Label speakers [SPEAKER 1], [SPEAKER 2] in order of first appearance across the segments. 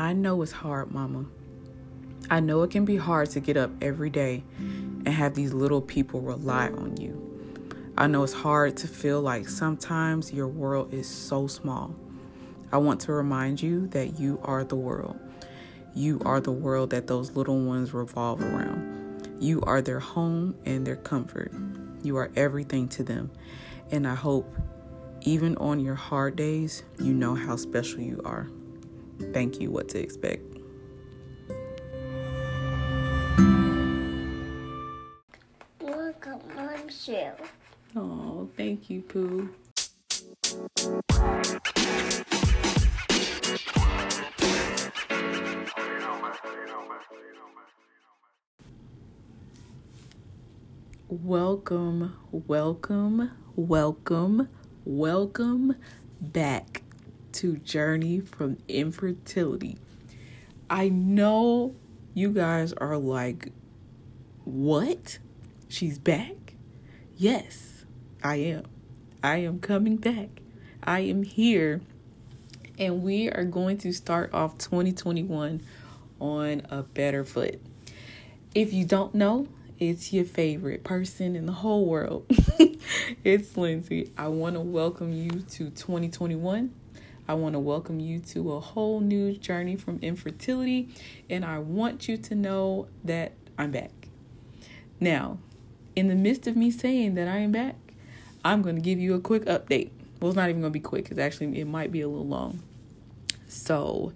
[SPEAKER 1] I know it's hard, mama. I know it can be hard to get up every day and have these little people rely on you. I know it's hard to feel like sometimes your world is so small. I want to remind you that you are the world. You are the world that those little ones revolve around. You are their home and their comfort. You are everything to them. And I hope, even on your hard days, you know how special you are. Thank you, what to expect.
[SPEAKER 2] Welcome on show.
[SPEAKER 1] Oh, thank you, Pooh. Welcome, welcome, welcome, welcome back to Journey from Infertility. I know you guys are like, what? She's back? Yes, I am. I am coming back. I am here. And we are going to start off 2021 on a better foot. If you don't know, it's your favorite person in the whole world. it's Lindsey. I want to welcome you to 2021. I want to welcome you to a whole new journey from infertility, and I want you to know that I'm back. Now, in the midst of me saying that I am back, I'm going to give you a quick update. Well, it's not even going to be quick because actually it might be a little long. So,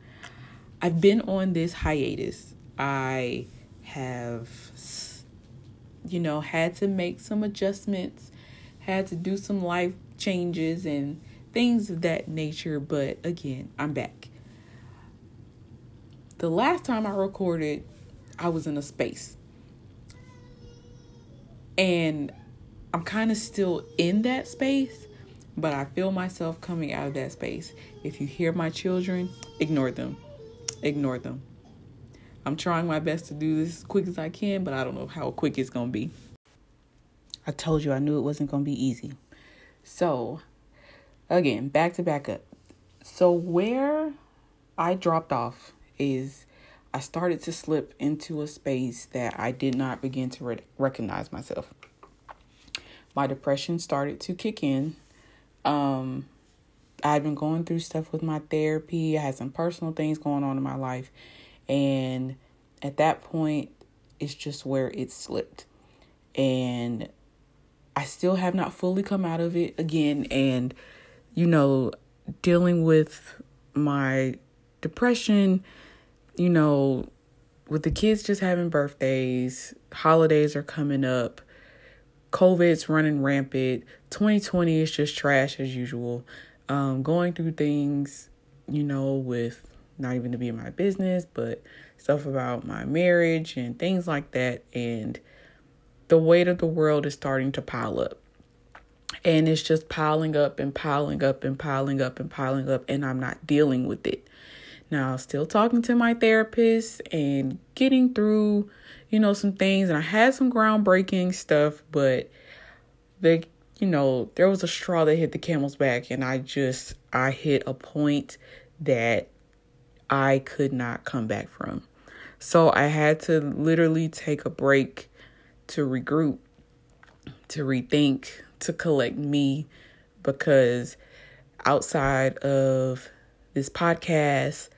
[SPEAKER 1] I've been on this hiatus. I have you know, had to make some adjustments, had to do some life changes and things of that nature. But again, I'm back. The last time I recorded, I was in a space. And I'm kind of still in that space, but I feel myself coming out of that space. If you hear my children, ignore them. Ignore them. I'm trying my best to do this as quick as I can, but I don't know how quick it's going to be. I told you I knew it wasn't going to be easy. So, again, back to back up. So, where I dropped off is I started to slip into a space that I did not begin to re- recognize myself. My depression started to kick in. Um, I had been going through stuff with my therapy. I had some personal things going on in my life and at that point, it's just where it slipped. And I still have not fully come out of it again. And, you know, dealing with my depression, you know, with the kids just having birthdays, holidays are coming up, COVID's running rampant, 2020 is just trash as usual. Um, going through things, you know, with not even to be in my business, but stuff about my marriage and things like that. And the weight of the world is starting to pile up. And it's just piling up and piling up and piling up and piling up, and I'm not dealing with it. Now, still talking to my therapist and getting through, you know, some things. And I had some groundbreaking stuff, but the, you know, there was a straw that hit the camel's back, and I just, I hit a point that I could not come back from. So I had to literally take a break to regroup, to rethink, to collect me because outside of this podcast,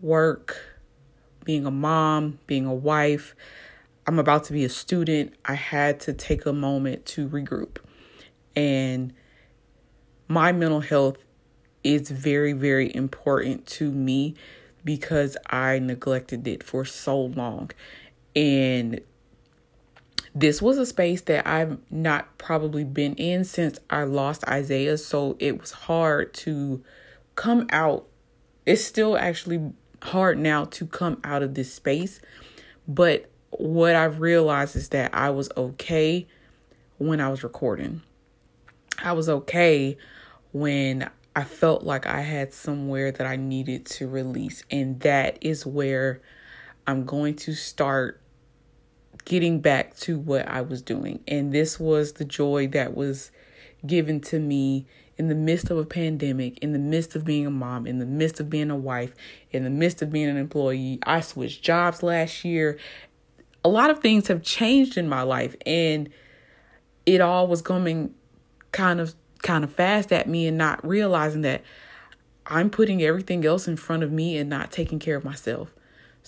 [SPEAKER 1] work, being a mom, being a wife, I'm about to be a student. I had to take a moment to regroup. And my mental health is very, very important to me because I neglected it for so long. And this was a space that I've not probably been in since I lost Isaiah. So it was hard to come out. It's still actually hard now to come out of this space. But what I've realized is that I was okay when I was recording. I was okay when I felt like I had somewhere that I needed to release. And that is where I'm going to start getting back to what I was doing. And this was the joy that was given to me in the midst of a pandemic, in the midst of being a mom, in the midst of being a wife, in the midst of being an employee. I switched jobs last year. A lot of things have changed in my life and it all was coming kind of kind of fast at me and not realizing that I'm putting everything else in front of me and not taking care of myself.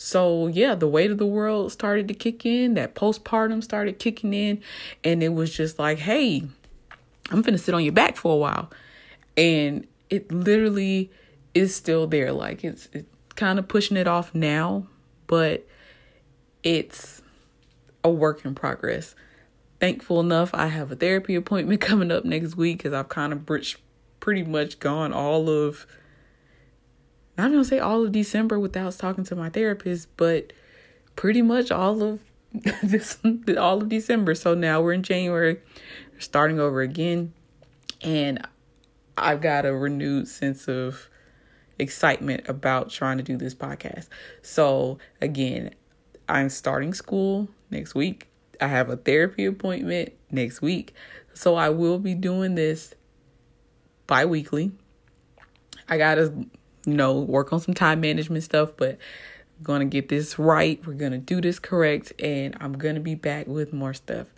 [SPEAKER 1] So, yeah, the weight of the world started to kick in, that postpartum started kicking in, and it was just like, hey, I'm gonna sit on your back for a while. And it literally is still there. Like, it's, it's kind of pushing it off now, but it's a work in progress. Thankful enough, I have a therapy appointment coming up next week because I've kind of pretty much gone all of not gonna say all of December without talking to my therapist, but pretty much all of this all of December. So now we're in January, starting over again, and I've got a renewed sense of excitement about trying to do this podcast. So again, I'm starting school next week. I have a therapy appointment next week. So I will be doing this bi-weekly. I got to you know, work on some time management stuff, but I'm going to get this right. We're going to do this correct, and I'm going to be back with more stuff.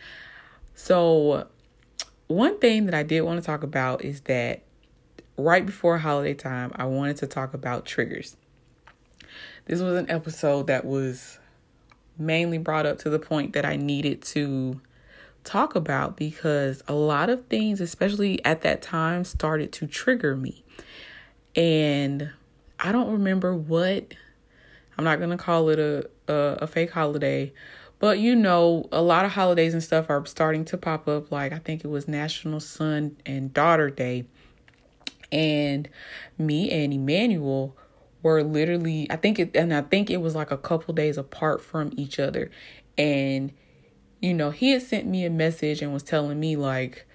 [SPEAKER 1] So, one thing that I did want to talk about is that right before holiday time, I wanted to talk about triggers. This was an episode that was mainly brought up to the point that I needed to talk about because a lot of things, especially at that time, started to trigger me. And I don't remember what. I'm not gonna call it a, a a fake holiday, but you know, a lot of holidays and stuff are starting to pop up. Like I think it was National Son and Daughter Day, and me and Emmanuel were literally I think it and I think it was like a couple days apart from each other, and you know he had sent me a message and was telling me like,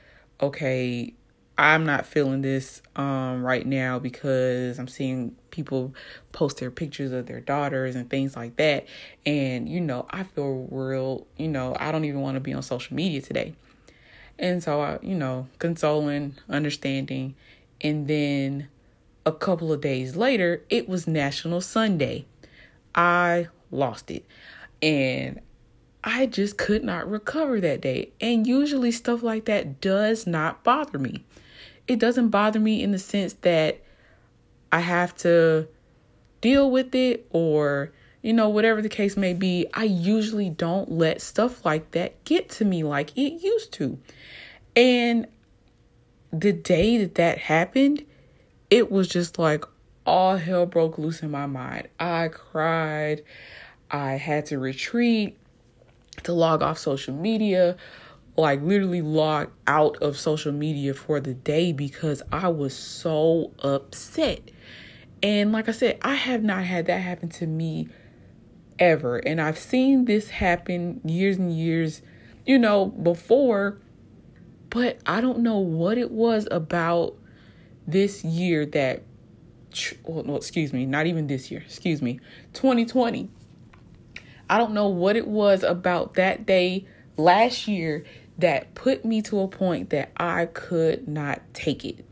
[SPEAKER 1] okay, I'm not feeling this um, right now because I'm seeing people post their pictures of their daughters and things like that. And, you know, I feel real, you know, I don't even want to be on social media today. And so I, you know, consoling, understanding. And then a couple of days later, it was National Son Day. I lost it. And I just could not recover that day. And usually stuff like that does not bother me it doesn't bother me in the sense that I have to deal with it or you know whatever the case may be. I usually don't let stuff like that get to me like it used to. And the day that that happened it was just like all hell broke loose in my mind. I cried. I had to retreat to log off social media like literally log out of social media for the day because I was so upset. And like I said, I have not had that happen to me ever. And I've seen this happen years and years, you know, before, but I don't know what it was about this year that well, excuse me, not even this year, excuse me, 2020. I don't know what it was about that day last year that put me to a point that I could not take it.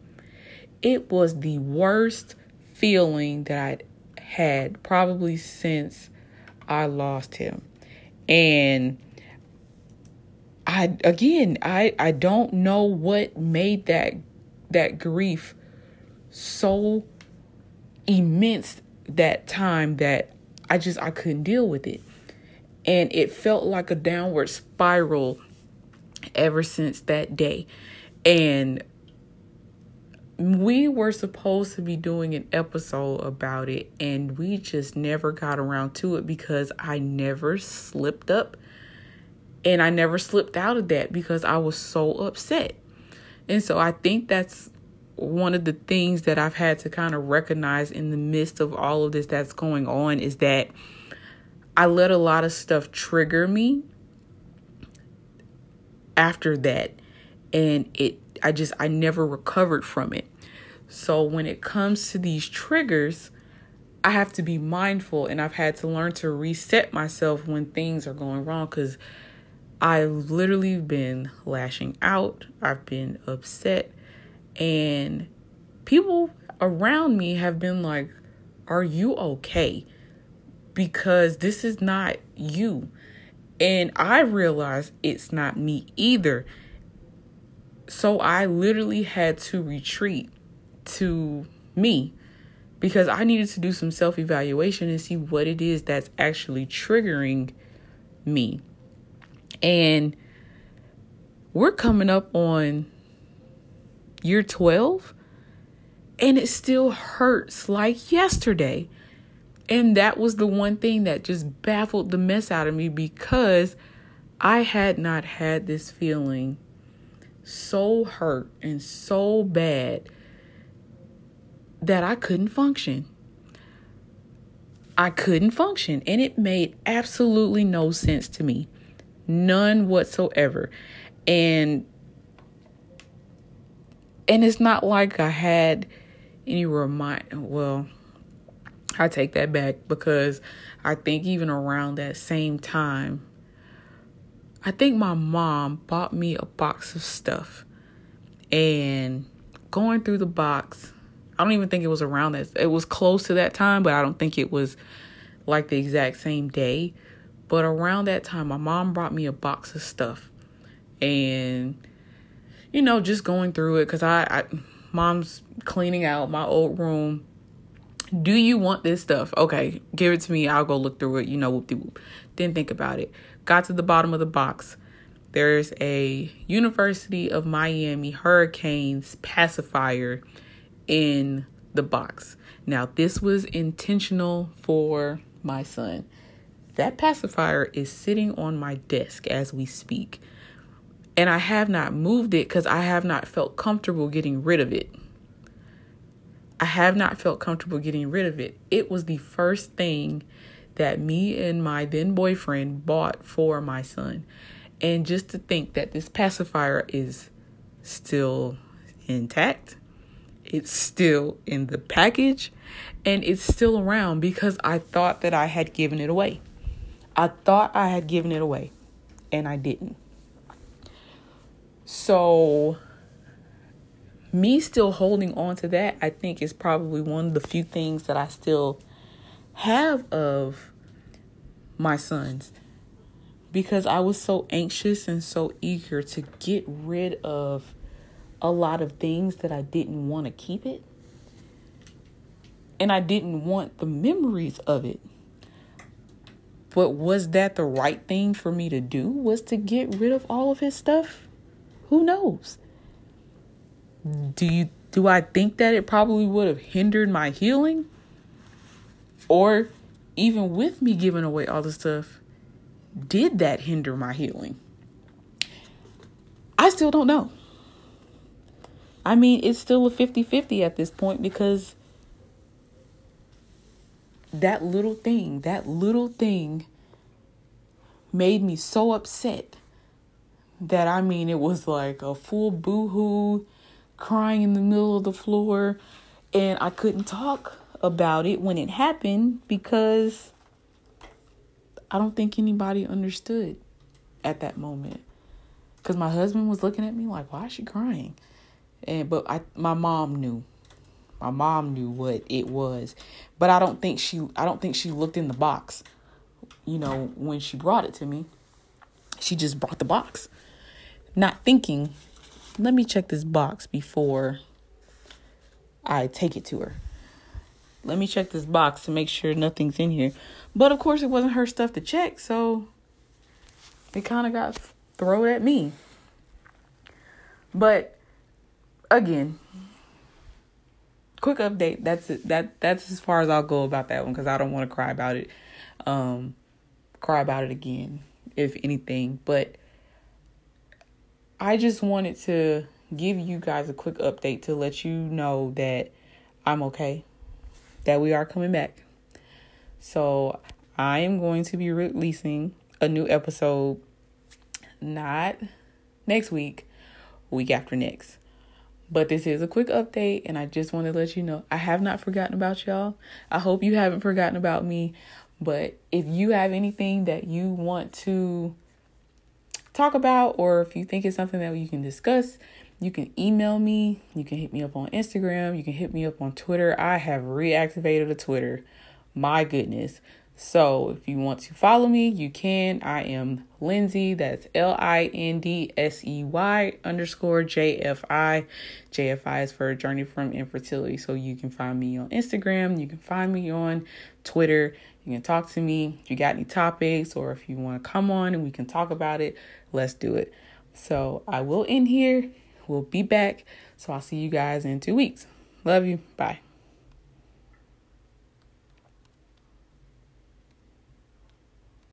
[SPEAKER 1] It was the worst feeling that I'd had probably since I lost him. And I again, I I don't know what made that that grief so immense that time that I just I couldn't deal with it. And it felt like a downward spiral ever since that day. And we were supposed to be doing an episode about it, and we just never got around to it because I never slipped up and I never slipped out of that because I was so upset. And so I think that's one of the things that I've had to kind of recognize in the midst of all of this that's going on is that I let a lot of stuff trigger me after that and it I just I never recovered from it. So when it comes to these triggers, I have to be mindful and I've had to learn to reset myself when things are going wrong cuz I've literally been lashing out. I've been upset And people around me have been like, Are you okay? Because this is not you. And I realized it's not me either. So I literally had to retreat to me because I needed to do some self evaluation and see what it is that's actually triggering me. And we're coming up on year 12 and it still hurts like yesterday. And that was the one thing that just baffled the mess out of me because I had not had this feeling so hurt and so bad that I couldn't function. I couldn't function, and it made absolutely no sense to me. None whatsoever. And and it's not like I had any remind well, I take that back because I think even around that same time I think my mom bought me a box of stuff. And going through the box, I don't even think it was around that. It was close to that time, but I don't think it was like the exact same day. But around that time, my mom brought me a box of stuff. And, you know, just going through it because I, I, mom's cleaning out my old room. Do you want this stuff? Okay, give it to me. I'll go look through it. You know, whoop de whoop. Didn't think about it. Got to the bottom of the box. There's a University of Miami Hurricanes pacifier in the box. Now, this was intentional for my son. That pacifier is sitting on my desk as we speak. And I have not moved it because I have not felt comfortable getting rid of it. I have not felt comfortable getting rid of it. It was the first thing that me and my then boyfriend bought for my son. And just to think that this pacifier is still intact, it's still in the package, and it's still around because I thought that I had given it away. I thought I had given it away, and I didn't. So, me still holding on to that, I think, is probably one of the few things that I still have of my sons because I was so anxious and so eager to get rid of a lot of things that I didn't want to keep it. And I didn't want the memories of it. But was that the right thing for me to do? Was to get rid of all of his stuff? Who knows? Do you do I think that it probably would have hindered my healing? Or even with me giving away all the stuff, did that hinder my healing? I still don't know. I mean, it's still a 50 50 at this point because that little thing, that little thing made me so upset that I mean, it was like a full boo hoo, crying in the middle of the floor, and I couldn't talk about it when it happened because I don't think anybody understood at that moment. Cuz my husband was looking at me like, "Why is she crying?" And but I my mom knew. My mom knew what it was. But I don't think she I don't think she looked in the box. You know, when she brought it to me. She just brought the box. Not thinking, let me check this box before I take it to her let me check this box to make sure nothing's in here. But of course, it wasn't her stuff to check, so it kind of got thrown at me. But again, quick update. That's it. That that's as far as I'll go about that one because I don't want to cry about it. Um, cry about it again, if anything. But I just wanted to give you guys a quick update to let you know that I'm okay that we are coming back. So I am going to be releasing a new episode not next week, week after next. But this is a quick update, and I just want to let you know I have not forgotten about y'all. I hope you haven't forgotten about me. But if you have anything that you want to talk about, or if you think it's something that you can discuss, You can email me. You can hit me up on Instagram. You can hit me up on Twitter. I have reactivated a Twitter. My goodness. So if you want to follow me, you can. I am Lindsey. That's L I N D S E Y underscore J F I. J F I is for Journey from Infertility. So you can find me on Instagram. You can find me on Twitter. You can talk to me if you got any topics or if you want to come on and we can talk about it. Let's do it. So I will end here. We'll be back. So I'll see you guys in two weeks. Love you. Bye.